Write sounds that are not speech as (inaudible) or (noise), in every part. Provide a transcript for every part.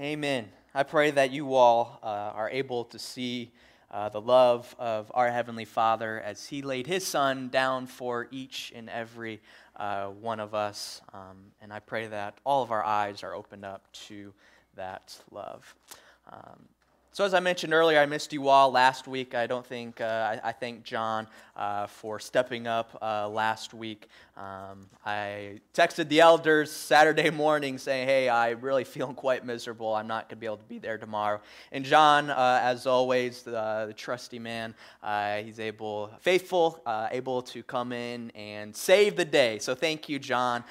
Amen. I pray that you all uh, are able to see uh, the love of our Heavenly Father as He laid His Son down for each and every uh, one of us. Um, and I pray that all of our eyes are opened up to that love. Um, so, as I mentioned earlier, I missed you all last week. I don't think, uh, I, I, thank John uh, for stepping up uh, last week. Um, I texted the elders Saturday (laughs) morning saying, Hey, I'm really feeling quite miserable. I'm not going to be able to be there tomorrow. And John, uh, as always, the, the trusty man, uh, he's able, faithful, uh, able to come in and save the day. So, thank you, John,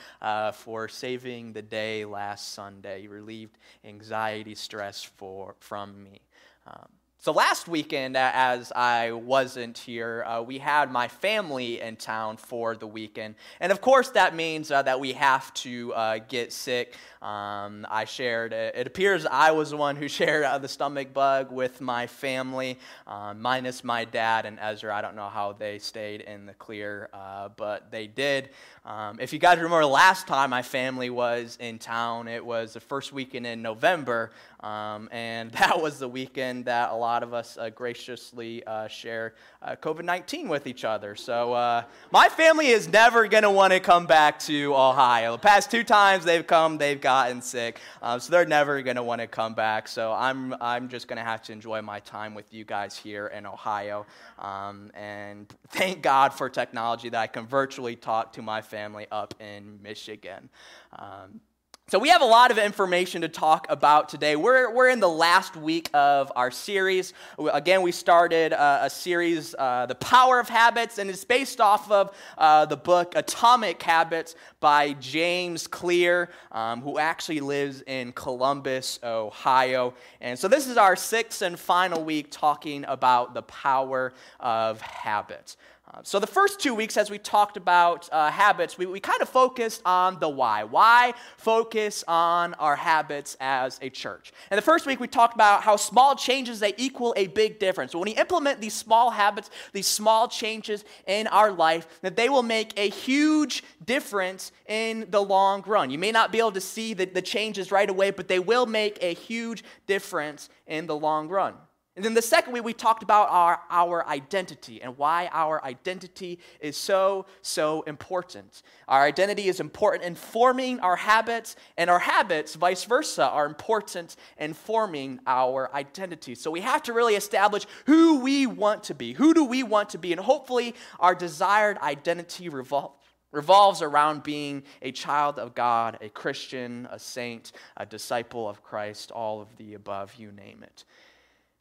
for saving the day last Sunday. You relieved anxiety, stress for, from me. Um, so last weekend, as I wasn't here, uh, we had my family in town for the weekend. And of course, that means uh, that we have to uh, get sick. Um, I shared, it appears I was the one who (laughs) shared uh, the stomach bug with my family, um, minus my dad and Ezra. I don't know how they stayed in the clear, uh, but they did. Um, if you guys remember last time my family was in town, it was the first weekend in November. Um, and (laughs) that was the weekend that a lot of us uh, graciously uh, shared uh, COVID 19 with each other. So uh, my family is never going to want to come back to Ohio. The past two times they've come, they've gotten sick. Uh, so they're never going to want to come back. So I'm, I'm just going to have to enjoy my time with you guys here in Ohio. Um, and thank God for technology that I can virtually talk to my family up in Michigan. Um, so, we have a lot of information to talk about today. We're, we're in the last week of our series. Again, we started uh, a series, uh, The Power of Habits, and it's based off of uh, the book Atomic Habits by James Clear, um, who actually lives in Columbus, Ohio. And so, this is our sixth and final week talking about the power of habits. Uh, so, the first two weeks, as we talked about uh, habits, we, we kind of focused on the why. Why focus on our habits as a church? And the first week, we talked about how small changes they equal a big difference. When we implement these small habits, these small changes in our life, that they will make a huge difference in the long run. You may not be able to see the, the changes right away, but they will make a huge difference in the long run. And then the second week, we talked about our, our identity and why our identity is so, so important. Our identity is important in forming our habits, and our habits, vice versa, are important in forming our identity. So we have to really establish who we want to be. Who do we want to be? And hopefully, our desired identity revol- revolves around being a child of God, a Christian, a saint, a disciple of Christ, all of the above, you name it.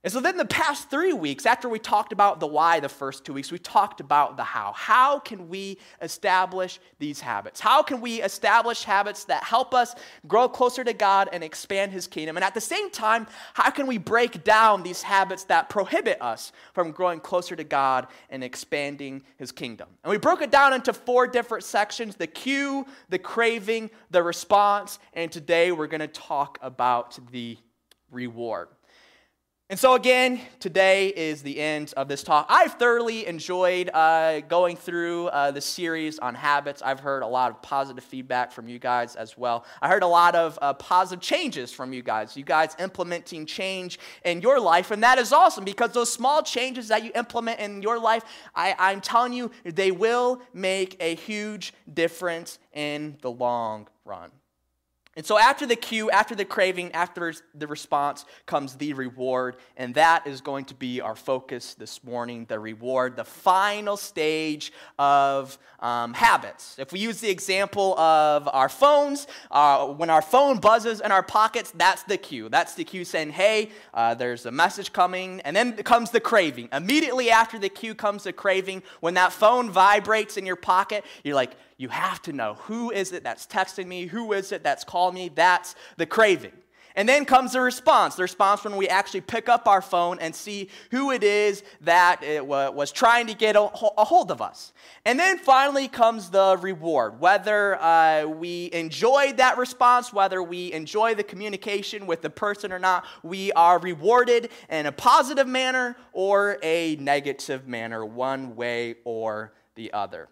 And so then the past three weeks, after we talked about the why the first two weeks, we talked about the how. How can we establish these habits? How can we establish habits that help us grow closer to God and expand His kingdom? And at the same time, how can we break down these habits that prohibit us from growing closer to God and expanding His kingdom? And we broke it down into four different sections the cue, the craving, the response, and today we're going to talk about the reward. And so, again, today is the end of this talk. I've thoroughly enjoyed uh, going through uh, the series on habits. I've heard a lot of positive feedback from you guys as well. I heard a lot of uh, positive changes from you guys. You guys implementing change in your life, and that is awesome because those small changes that you implement in your life, I, I'm telling you, they will make a huge difference in the long run. And so, after the cue, after the craving, after the response comes the reward. And that is going to be our focus this morning the reward, the final stage of um, habits. If we use the example of our phones, uh, when our phone buzzes in our pockets, that's the cue. That's the cue saying, hey, uh, there's a message coming. And then comes the craving. Immediately after the cue comes the craving. When that phone vibrates in your pocket, you're like, you have to know who is it that's texting me? Who is it that's calling me? That's the craving. And then comes the response. The response when we actually pick up our phone and see who it is that it was trying to get a hold of us. And then finally comes the reward. Whether uh, we enjoyed that response, whether we enjoy the communication with the person or not, we are rewarded in a positive manner or a negative manner, one way or the other.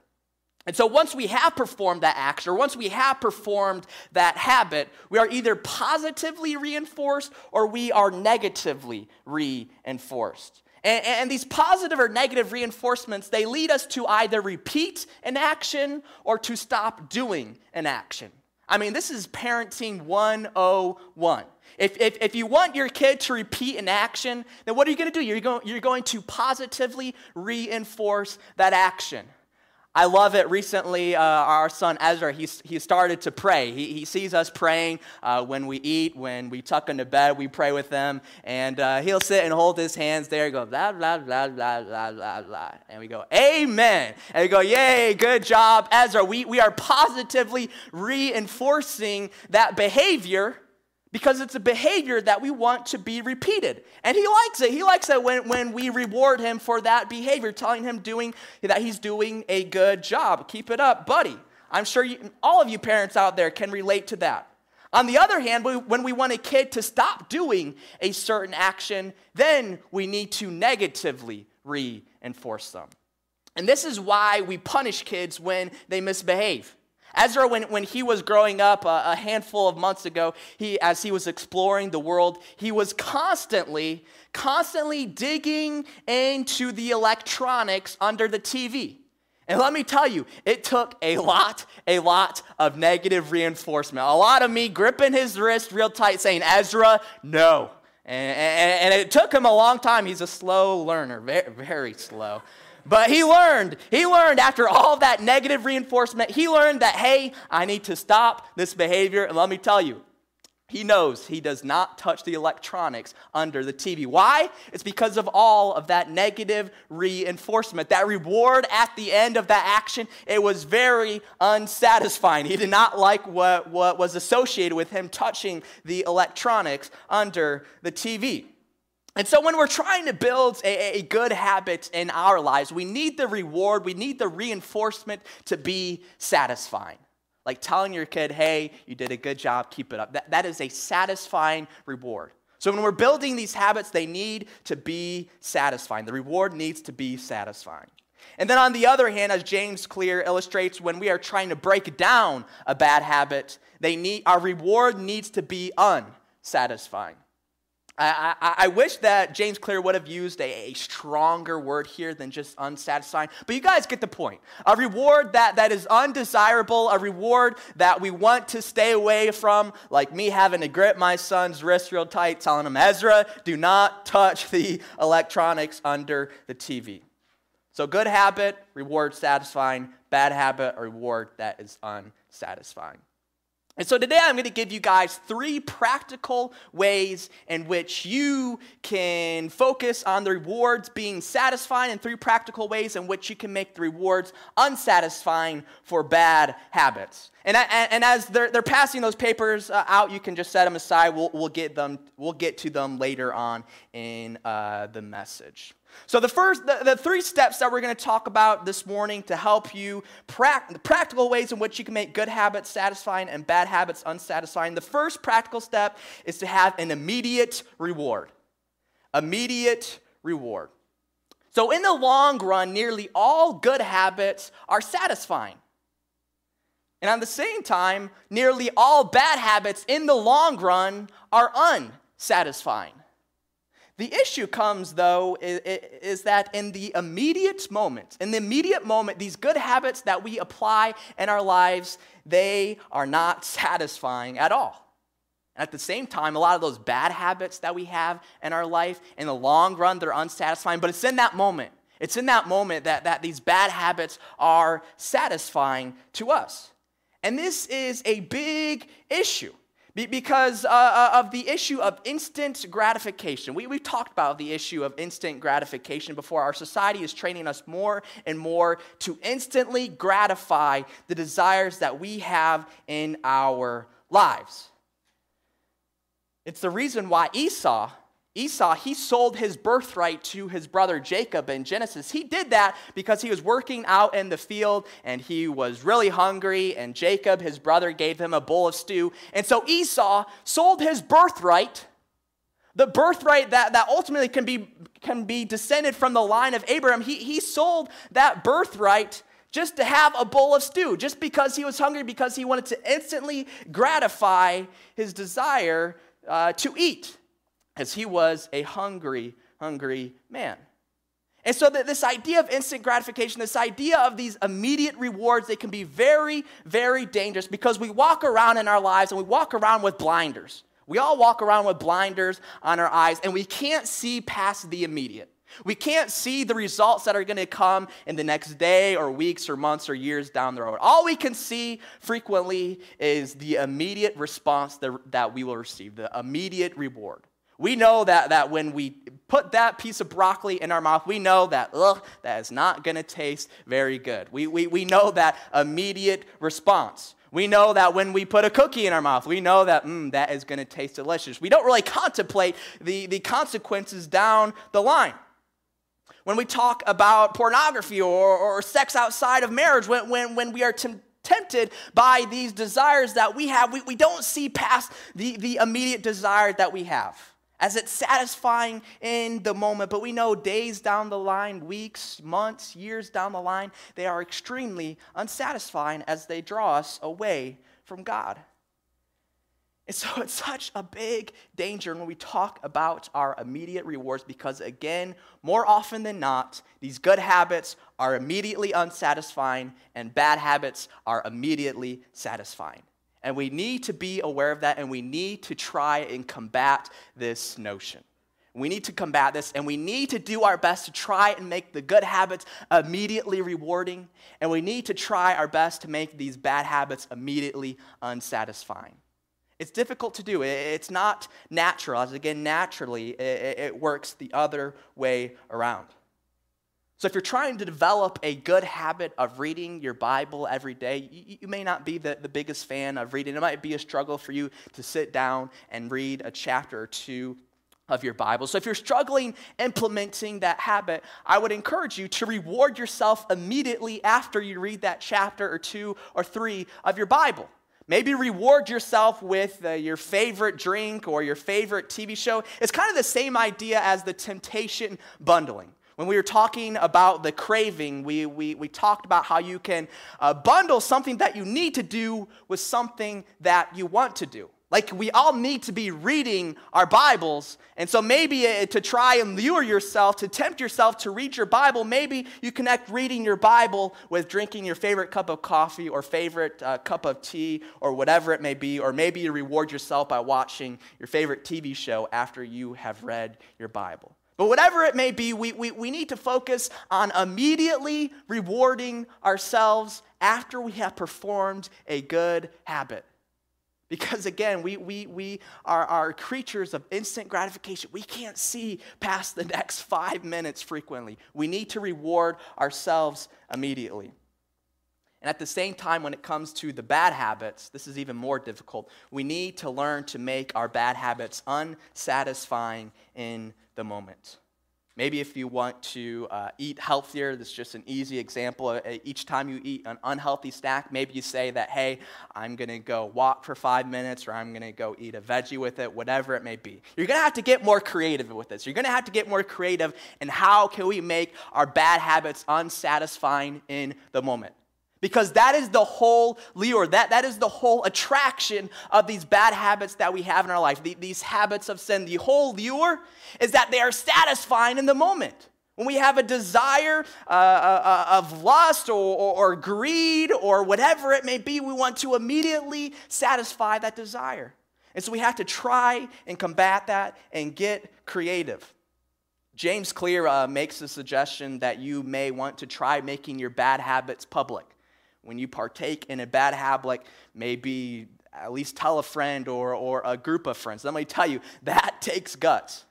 And so once we have performed that action, or once we have performed that habit, we are either positively reinforced or we are negatively reinforced. And, and, these positive or negative reinforcements, they lead us to either repeat an action or to stop doing an action. I mean, this is parenting 101. If, if, if you want your kid to repeat an action, then what are you going to do? You're going, you're going to positively reinforce that action. I love it. Recently, uh, our son Ezra, he, he started to pray. He, he sees us praying uh, when we eat, when we tuck into bed, we pray with him. And uh, he'll sit and hold his hands there and go, blah, blah, blah, blah, blah, blah, blah. And we go, Amen. And we go, Yay, good job, Ezra. We, we are positively reinforcing that behavior because it's a behavior that we want to be repeated. And he likes it. He likes it when, when we reward him for that behavior, telling him doing that he's doing a good job. Keep it up, buddy. I'm sure you, all of you parents out there can relate to that. On the other hand, when we want a kid to stop doing a certain action, then we need to negatively reinforce them. And this is why we punish kids when they misbehave. Ezra, when, when he was growing up a, a handful of months ago, he, as he was exploring the world, he was constantly, constantly digging into the electronics under the TV. And let me tell you, it took a lot, a lot of negative reinforcement. A lot of me gripping his wrist real tight saying, Ezra, no. And, and, it took him a long time. He's a slow learner, very, very slow. But he learned, he learned after all that negative reinforcement, he learned that, hey, I need to stop this behavior. And let me tell you, he knows he does not touch the electronics under the TV. Why? It's because of all of that negative reinforcement. That reward at the end of that action, it was very unsatisfying. He did not like what, what was associated with him touching the electronics under the TV. And so, when we're trying to build a, a, good habit in our lives, we need the reward, we need the reinforcement to be satisfying. Like telling your kid, hey, you did a good job, keep it up. That, that is a satisfying reward. So, when we're building these habits, they need to be satisfying. The reward needs to be satisfying. And then, on the other hand, as James Clear illustrates, when we are trying to break down a bad habit, they need, our reward needs to be unsatisfying. I, I, I, wish that James Clear would have used a, a, stronger word here than just unsatisfying, but you guys get the point. A reward that, that is undesirable, a reward that we want to stay away from, like me having to grip my son's wrist real tight, telling him, Ezra, do not touch the electronics under the TV. So, good habit, reward satisfying, bad habit, a reward that is unsatisfying. And so today I'm going to give you guys three practical ways in which you can focus on the rewards being satisfying, and three practical ways in which you can make the rewards unsatisfying for bad habits. And, and as they're, they're passing those papers uh, out, you can just set them aside. We'll, we'll, get, them, we'll get to them later on in uh, the message. So, the first, the, the three steps that we're going to talk about this morning to help you, pra- practical ways in which you can make good habits satisfying and bad habits unsatisfying. The first practical step is to have an immediate reward. Immediate reward. So, in the long run, nearly all good habits are satisfying. And at the same time, nearly all bad habits in the long run are unsatisfying. The issue comes, though, is, is, that in the immediate moment, in the immediate moment, these good habits that we apply in our lives, they are not (laughs) satisfying at all. At the same time, a lot of those bad habits that we have in our life, in the long run, they're unsatisfying. But it's in that moment, it's in that moment that, that these bad habits are satisfying to us. And this is a big issue because uh, uh, of the issue of instant gratification. We, we've talked about the issue of instant gratification before. Our society is training us more and more to instantly gratify the desires that we have in our lives. It's the reason why Esau Esau, he sold his birthright to his brother Jacob in Genesis. He did that because he was working out in the field and he was really hungry, and Jacob, his brother, gave him a bowl of stew. And so Esau sold his birthright, the birthright that, that ultimately can be, can be descended from the line of Abraham. He, he sold that birthright just to have a bowl of stew, just because he was hungry, because he wanted to instantly gratify his desire uh, to eat, as he was a hungry, hungry man. And so, that this idea of instant gratification, this idea of these immediate rewards, they can be very, very dangerous because we walk around in our lives and we walk around with blinders. We all walk around with blinders on our eyes and we can't see past the immediate. We can't see the results that are going to come in the next day or weeks or months or years down the road. All we can see frequently is the immediate response that, that we will receive, the immediate reward. We know that, that when we put that piece of broccoli in our mouth, we know that, ugh, that is not going to taste very good. We, we, we know that immediate response. We know that when we put a cookie in our mouth, we know that, mm, that is going to taste delicious. We don't really contemplate the, the consequences down the line. When we talk about pornography or, or sex outside of marriage, when, when, when we are tempted by these desires that we have, we, we don't see past the, the immediate desire that we have as it's satisfying in the moment, but we know days down the line, weeks, months, years down the line, they are extremely unsatisfying as they draw us away from God. And so (laughs) it's such a big danger when we talk about our immediate rewards because, again, more often than not, these good habits are immediately unsatisfying and bad habits are immediately satisfying. And we need to be aware of that and we need to try and combat this notion. We need to combat this and we need to do our best to try and make the good habits immediately rewarding. And we need to try our best to make these bad habits immediately unsatisfying. It's difficult to do. It's not natural. As again, naturally, it works the other way around. So, if you're trying to develop a good habit of reading your Bible every day, you, you, may not be the, the biggest fan of reading. It might be a struggle for you to sit down and read a chapter or two of your Bible. So, if you're struggling implementing that habit, I would encourage you to reward yourself immediately after you read that chapter or two or three of your Bible. Maybe reward yourself with uh, your favorite drink or your favorite TV show. It's kind of the same idea as the temptation bundling. When we were talking about the craving, we, we, we talked about how you can uh, bundle something that you need to do with something that you want to do. Like, we all need to be reading our Bibles. And so, maybe uh, to try and lure yourself, to tempt yourself to read your Bible, maybe you connect reading your Bible with drinking your favorite cup of coffee or favorite uh, cup of tea or whatever it may be. Or maybe you reward yourself by watching your favorite TV show after you have read your Bible. But whatever it may be, we, we, we need to focus on immediately rewarding ourselves after we have performed a good habit. Because again, we, we, we are, are creatures of instant gratification. We can't see past the next five minutes frequently. We need to reward ourselves immediately. And at the same time, when it comes to the bad habits, this is even more difficult. We need to learn to make our bad habits unsatisfying in the moment. Maybe if you want to uh, eat healthier, this is just an easy example. Uh, each time you eat an unhealthy snack, maybe you say that, hey, I'm going to go walk for five minutes or I'm going to go eat a veggie with it, whatever it may be. You're going to have to get more creative with this. You're going to have to get more creative in how can we make our bad habits unsatisfying in the moment. Because that is the whole lure, that, that is the whole attraction of these bad habits that we have in our life, the, these habits of sin. The whole lure is that they are satisfying in the moment. When we have a desire uh, uh, uh of lust or, or, or greed or whatever it may be, we want to immediately satisfy that desire. And so we have to try and combat that and get creative. James Clear uh, makes the suggestion that you may want to try making your bad habits public when you partake in a bad habit, like maybe at least tell a friend or, or a group of friends. Let me tell you, that (laughs) takes guts.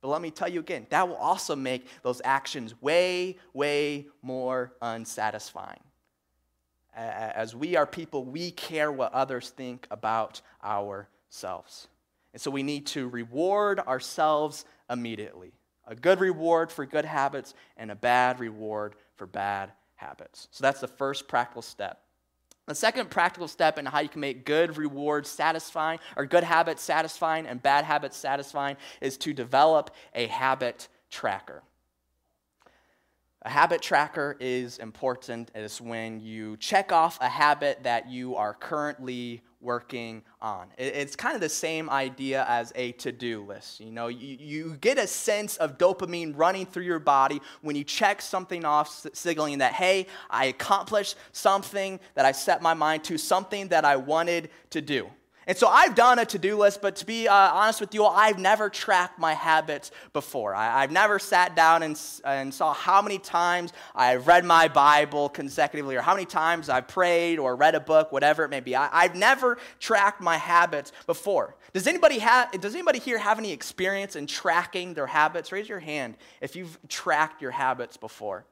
But let me tell you again, that will also make those actions way, way more unsatisfying. As we are people, we care what others think about ourselves. And so we need to reward ourselves immediately. A good reward for good habits and a bad reward for bad habits. So that's the first practical step. The second practical step in how you can make good rewards satisfying, or good habits satisfying and bad habits satisfying, is to develop a habit tracker. A habit tracker is important. It's when you check off a habit that you are currently working on. It's kind of the same idea as a to do list. You know, you, you get a sense of dopamine running through your body when you check something off, signaling that, hey, I accomplished something that I set my mind to, something that I wanted to do. And so I've done a to do list, but to be uh, honest with you, I've never tracked my habits before. I, have never sat down and, and saw how many times I've read my Bible consecutively, or how many times I've prayed or read a book, whatever it may be. I, have never tracked my habits before. Does anybody, have, does anybody here have any experience in tracking their habits? Raise your hand if you've tracked your habits before.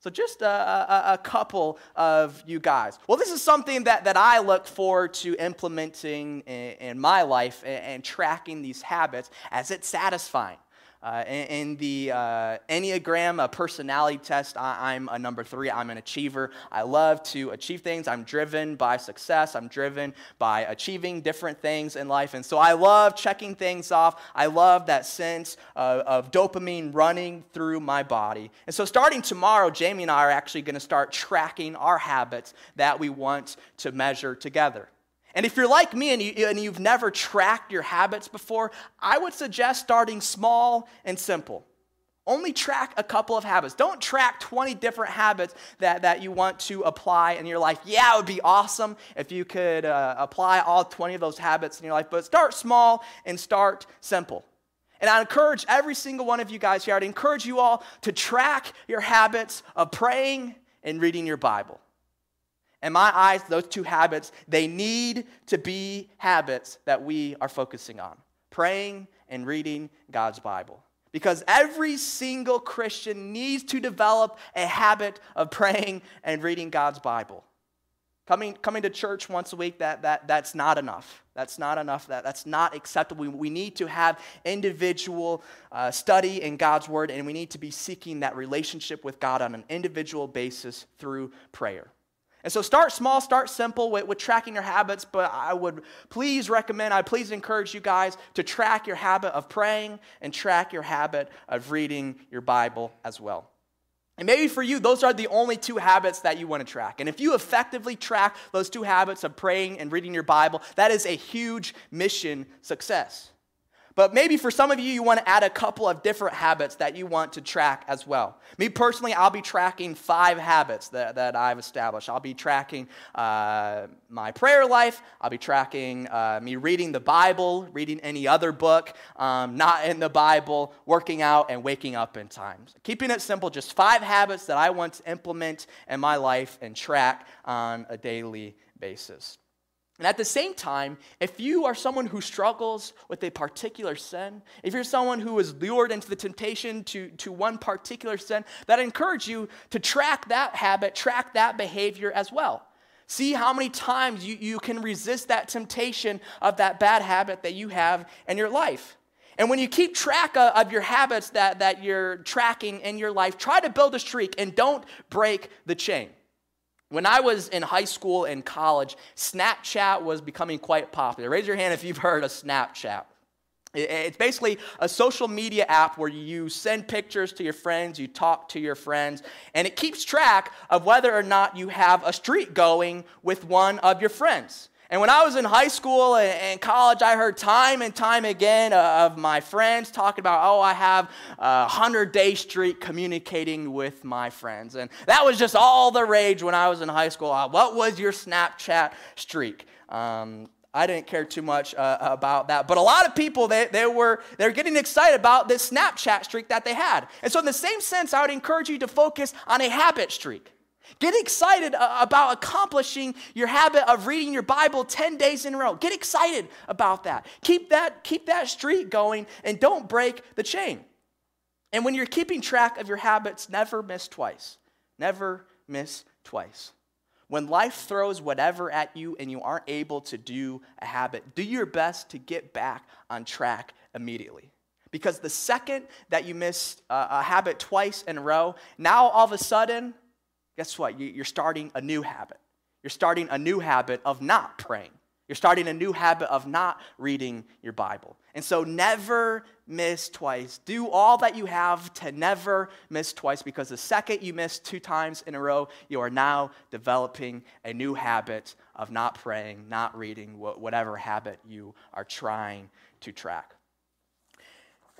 So, just a, a, a, couple of you guys. Well, this is something that, that I look forward to implementing in, in my life and, and tracking these habits as it's satisfying. Uh, in, the uh, Enneagram a personality test, I, am a number three. I'm an achiever. I love to achieve things. I'm driven by success. I'm driven by achieving different things in life. And so I love checking things off. I love that sense of, of dopamine running through my body. And so starting tomorrow, Jamie and I are actually going to start tracking our habits that we want to measure together. And if you're like me and, you, you've never tracked your habits before, I would suggest starting small and simple. Only track a couple of habits. Don't track 20 different habits that, that you want to apply in your life. Yeah, it would be awesome if you could uh, apply all 20 of those habits in your life, but start small and start simple. And I encourage every single one of you guys here, I'd encourage you all to track your habits of praying and reading your Bible. In my eyes, those two habits, they need to be habits that we are focusing on praying and reading God's Bible. Because every single Christian needs to develop a habit of praying and reading God's Bible. Coming, coming to church once a week, that, that, that's not enough. That's not enough. That, that's not acceptable. We, we need to have individual uh, study in God's Word, and we need to be seeking that relationship with God on an individual basis through prayer. And so start small, start simple with, with, tracking your habits, but I would please recommend, I please encourage you guys to track your habit of praying and track your habit of reading your Bible as well. And maybe for you, those are the only two habits that you want to track. And if you effectively track those two habits of praying and reading your Bible, that is a huge mission success. But maybe for some of you, you want to add a couple of different habits that you want to track as well. Me personally, I'll be tracking five habits that, that I've established. I'll be tracking uh, my prayer life, I'll be tracking uh, me reading the Bible, reading any other book, um, not in the Bible, working out, and waking up in time. Keeping it simple, just five habits that I want to implement in my life and track on a daily basis. And at the same time, if you are someone who struggles with a particular sin, if you're someone who is lured into the temptation to, to one particular sin, that I encourage you to track that habit, track that behavior as well. See how many times you, you can resist that temptation of that bad habit that you have in your life. And when you keep track of your habits that, that you're tracking in your life, try to build a streak and don't break the chain. When I was in high school and college, Snapchat was becoming quite popular. Raise your hand if you've heard of Snapchat. It's basically a social media app where you send pictures to your friends, you talk to your friends, and it keeps track of whether or not you have a streak going with one of your friends. And when I was in high school and college, I heard time and time again uh, of my friends talking about, oh, I have a 100 day streak communicating with my friends. And that was just all the rage when I was in high school. Uh, what was your Snapchat streak? Um, I didn't care too much uh, about that. But a lot of people, they, they were they're getting excited about this Snapchat streak that they had. And so in the same sense, I would encourage you to focus on a habit streak. Get excited uh, about accomplishing your habit of reading your Bible 10 days in a row. Get excited about that. Keep that, keep that streak going and don't break the chain. And when you're keeping track of your habits, never miss twice. Never miss twice. When life throws whatever at you and you aren't able to do a habit, do your best to get back on track immediately. Because the second that you miss a habit twice in a row, now all of a sudden, guess what? You're starting a new habit. You're starting a new habit of not praying You're starting a new habit of not reading your Bible. And so never miss twice. Do all that you have to never miss twice because the second you miss two times in a row, you are now developing a new habit of not praying, not reading, whatever habit you are trying to track.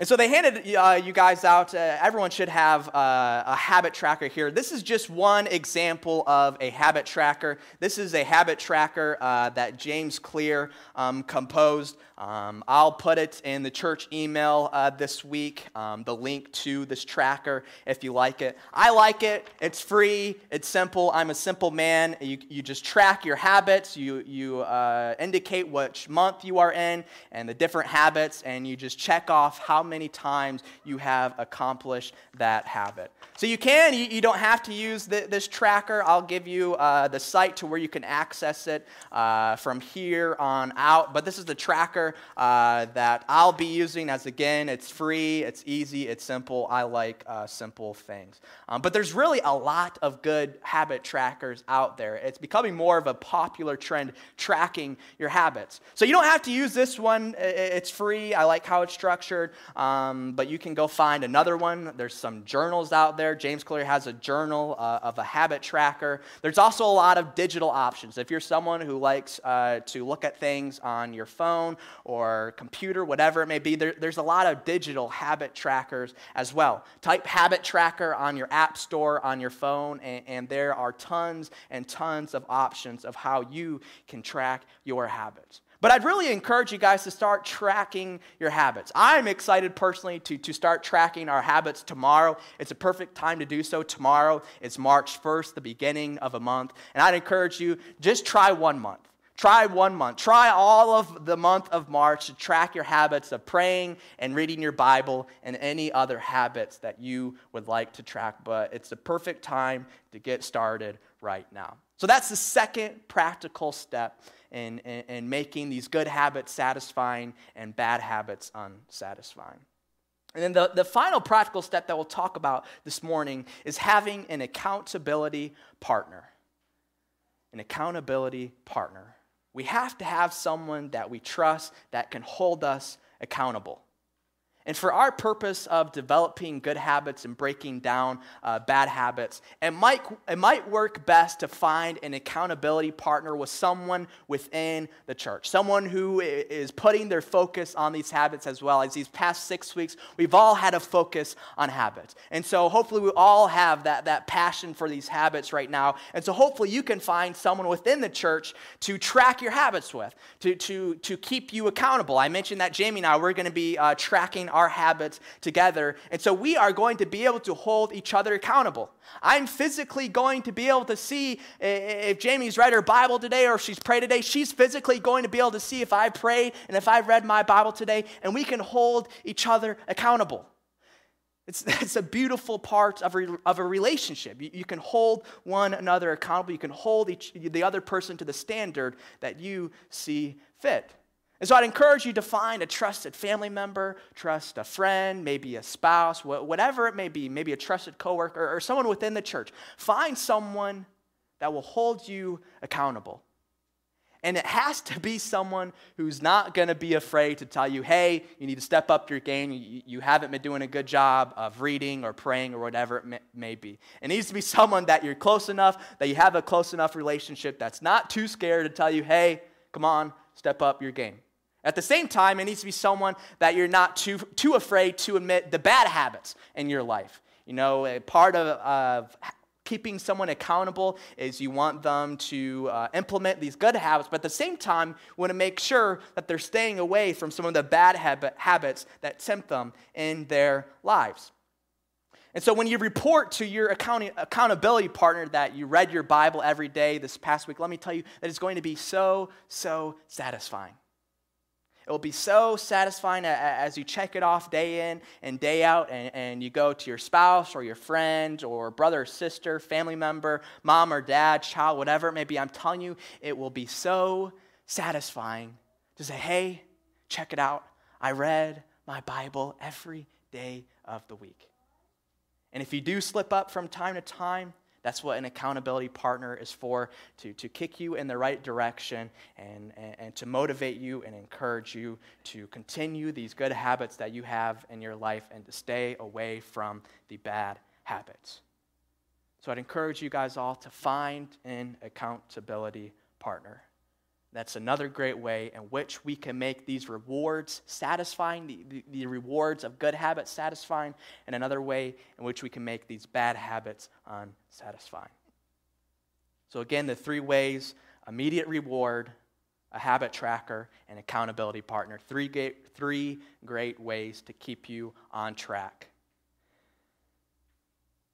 And so they handed uh, you guys out. Uh, everyone should have uh, a habit tracker here. This is just one example of a habit tracker. This is a habit tracker uh, that James Clear um, composed. Um, I'll put it in the church email uh, this week, um, the link to this tracker if you like it. I like it. It's free, it's simple. I'm a simple man. You, you just track your habits, you, you uh, indicate which month you are in and the different habits, and you just check off how many times you have accomplished that habit. So you can, you, you don't have to use the, this tracker. I'll give you uh, the site to where you can access it uh, from here on out. But this is the tracker uh, that I'll be using as again, it's free, it's easy, it's simple. I like uh, simple things. Um, but there's really a lot of good habit trackers out there. It's becoming more of a popular trend, tracking your habits. So you don't have to use this one, it's free. I like how it's structured. Um, but you can go find another one. There's some journals out there. James Clear has a journal uh, of a habit tracker. There's also a lot of digital options. If you're someone who likes uh, to look at things on your phone or computer, whatever it may be, there, there's a lot of digital habit trackers as well. Type habit tracker on your app store on your phone, and, and there are tons and tons of options of how you can track your habits. But I'd really encourage you guys to start tracking your habits. I'm excited personally to, to start tracking our habits tomorrow. It's a perfect time to do so. Tomorrow is March 1st, the beginning of a month. And I'd encourage you, just try one month. Try one month. Try all of the month of March to track your habits of praying and reading your Bible and any other habits that you would like to track. But it's the perfect time to get started right now. So that's the second practical step in, in, in making these good habits satisfying and bad habits unsatisfying. And then the, the final practical step that we'll talk about this morning is having an accountability partner. An accountability partner. We have to have someone that we trust that can hold us accountable. And for our purpose of developing good habits and breaking down uh, bad habits, it might, it might work best to find an accountability partner with someone within the church, someone who is putting their focus on these habits as well. As these past six weeks, we've all had a focus on habits. And so hopefully we all have that, that passion for these habits right now. And so hopefully you can find someone within the church to track your habits with, to, to, to keep you accountable. I mentioned that Jamie and I, we're going to be uh, tracking our habits together. And so we are going to be able to hold each other accountable. I'm physically going to be able to see eh, eh, if Jamie's read her Bible today or if she's prayed today. She's physically going to be able to see if I prayed and if I read my Bible today, and we can hold each other accountable. It's, (laughs) it's a beautiful part of a, of a relationship. You, you can hold one another accountable. You can hold each, the other person to the standard that you see fit. And so I'd encourage you to find a trusted family member, trust a friend, maybe a spouse, whatever it may be, maybe a trusted coworker or someone within the church. Find someone that will hold you accountable. And it has to be someone who's not going to be afraid to tell you, hey, you need to step up your game. You, haven't been doing a good job of reading or praying or whatever it may be. It needs to be someone that you're close enough, that you have a close enough relationship that's not too scared to tell you, hey, come on, step up your game. At the same time, it needs to be someone that you're not too, too afraid to admit the bad habits in your life. You know, a part of, of keeping someone accountable is you want them to uh, implement these good habits, but at the same time, you want to make sure that they're staying away from some of the bad habit, habits that tempt them in their lives. And so when you report to your accountability partner that you read your Bible every day this past week, let me tell you that it's going to be so, so satisfying. It will be so satisfying as you check it off day in and day out, and, and you go to your spouse or your friend or brother or sister, family member, mom or dad, child, whatever it may be. I'm telling you, it will be so satisfying to say, hey, check it out. I read my Bible every day of the week. And if you do slip up from time to time, That's what an accountability partner is for to, to kick you in the right direction and, and, and to motivate you and encourage you to continue these good habits that you have in your life and to stay away from the bad habits. So I'd encourage you guys all to find an accountability partner. That's another great way in which we can make these rewards satisfying, the, the, the, rewards of good habits satisfying, and another way in which we can make these bad habits unsatisfying. So, again, the three ways immediate reward, a habit tracker, and accountability partner. Three, three great ways to keep you on track.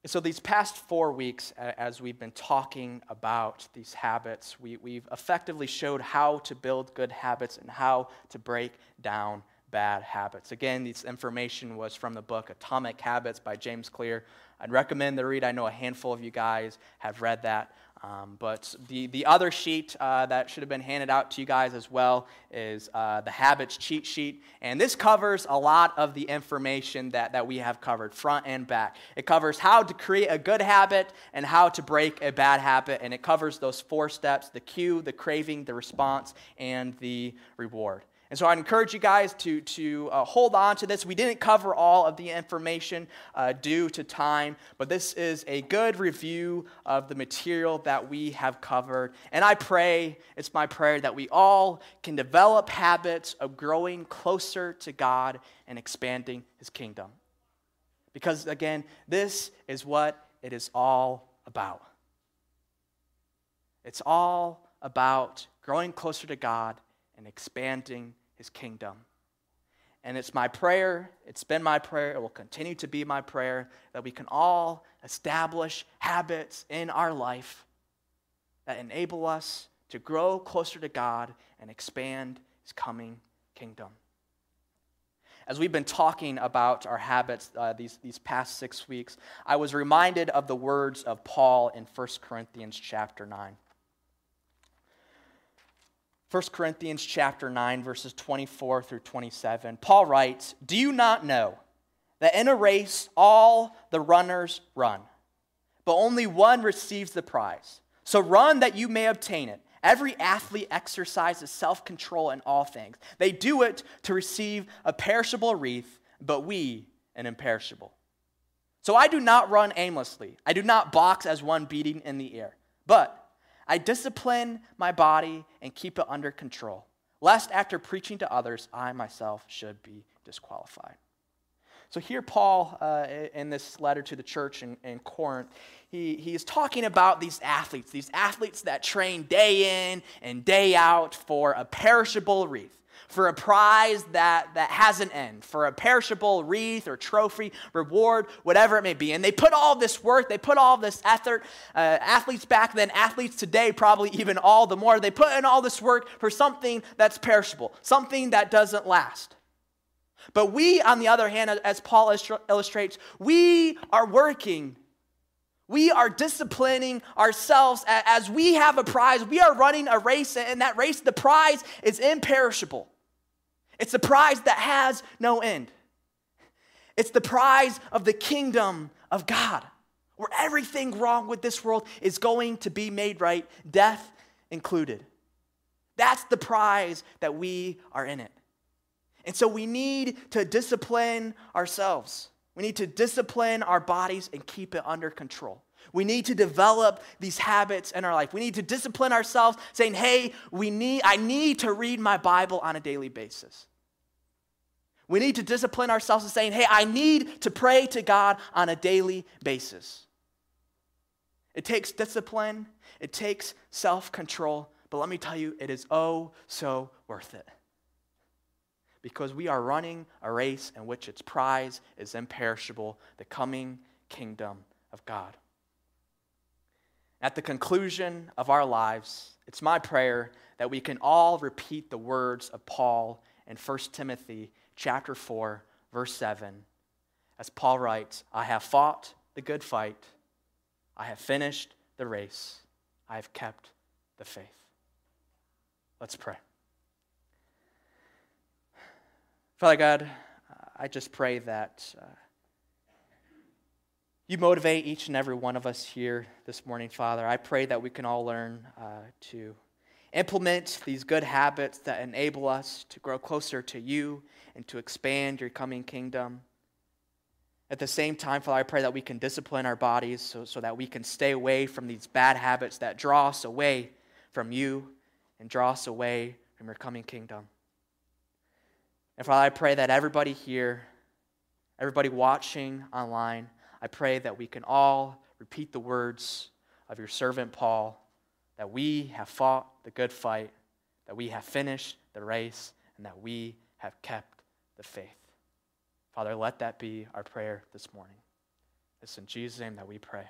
So, these past four weeks, as we've been talking about these habits, we, we've effectively showed how to build good habits and how to break down bad habits. Again, this information was from the book Atomic Habits by James Clear. I'd recommend the read. I know a handful of you guys have read that. Um, but the, the other sheet uh, that should have been handed out to you guys as well is uh, the habits cheat sheet. And this covers a lot of the information that, that we have covered, front and back. It covers how to create a good habit and how to break a bad habit. And it covers those four steps the cue, the craving, the response, and the reward. And so I encourage you guys to, to uh, hold on to this. We didn't cover all of the information uh, due to time, but this is a good review of the material that we have covered. And I pray, it's my prayer, that we all can develop habits of growing closer to God and expanding His kingdom. Because again, this is what it is all about. It's all about growing closer to God and expanding his kingdom. And it's my prayer, it's been my prayer, it will continue to be my prayer that we can all establish habits in our life that enable us to grow closer to God and expand his coming kingdom. As we've been talking about our habits uh, these, these past six weeks, I was reminded of the words of Paul in 1 Corinthians chapter 9. 1 Corinthians chapter 9 verses 24 through 27. Paul writes, "Do you not know that in a race all the runners run, but only one receives the prize? So run that you may obtain it." Every athlete exercises self control in all things. They do it to receive a perishable wreath, but we an imperishable. So I do not run aimlessly. I do not box as one beating in the air, but I discipline my body and keep it under control, lest after preaching to others, I myself should be disqualified. So, here, Paul, uh, in this letter to the church in, in Corinth, he, he is talking about these athletes, these athletes that train day in and day out for a perishable wreath for a prize that, that has an end, for a perishable wreath or trophy, reward, whatever it may be. And they put all this work, they put all this effort. Uh, athletes back then, athletes today, probably even all the more, they put in all this work for something that's perishable, something that doesn't last. But we, on the other hand, as Paul illustrates, we are working we are disciplining ourselves as we have a prize. We are running a race, and that race, the prize is imperishable. It's the prize that has no end. It's the prize of the kingdom of God, where everything wrong with this world is going to be made right, death included. That's the prize that we are in it. And so we need to discipline ourselves. We need to discipline our bodies and keep it under control. We need to develop these habits in our life. We need to discipline ourselves saying, "Hey, we need I need to read my Bible on a daily basis." We need to discipline ourselves and saying, "Hey, I need to pray to God on a daily basis." It takes discipline, it takes self-control, but let me tell you, it is oh so worth it because we are running a race in which its prize is imperishable, the coming kingdom of God. At the conclusion of our lives, it's my prayer that we can all repeat the words of Paul in 1 Timothy chapter 4 verse 7 as Paul writes, I have fought the good fight, I have finished the race, I have kept the faith. Let's pray. Father God, I just pray that uh, you motivate each and every one of us here this morning, Father. I pray that we can all learn uh, to implement these good habits that enable us to grow closer to you and to expand your coming kingdom. At the same time, Father, I pray that we can discipline our bodies so, so that we can stay away from these bad habits that draw us away from you and draw us away from your coming kingdom. And Father, I pray that everybody here, everybody watching online, I pray that we can all repeat the words of your servant Paul that we have fought the good fight, that we have finished the race, and that we have kept the faith. Father, let that be our prayer this morning. It's in Jesus' name that we pray.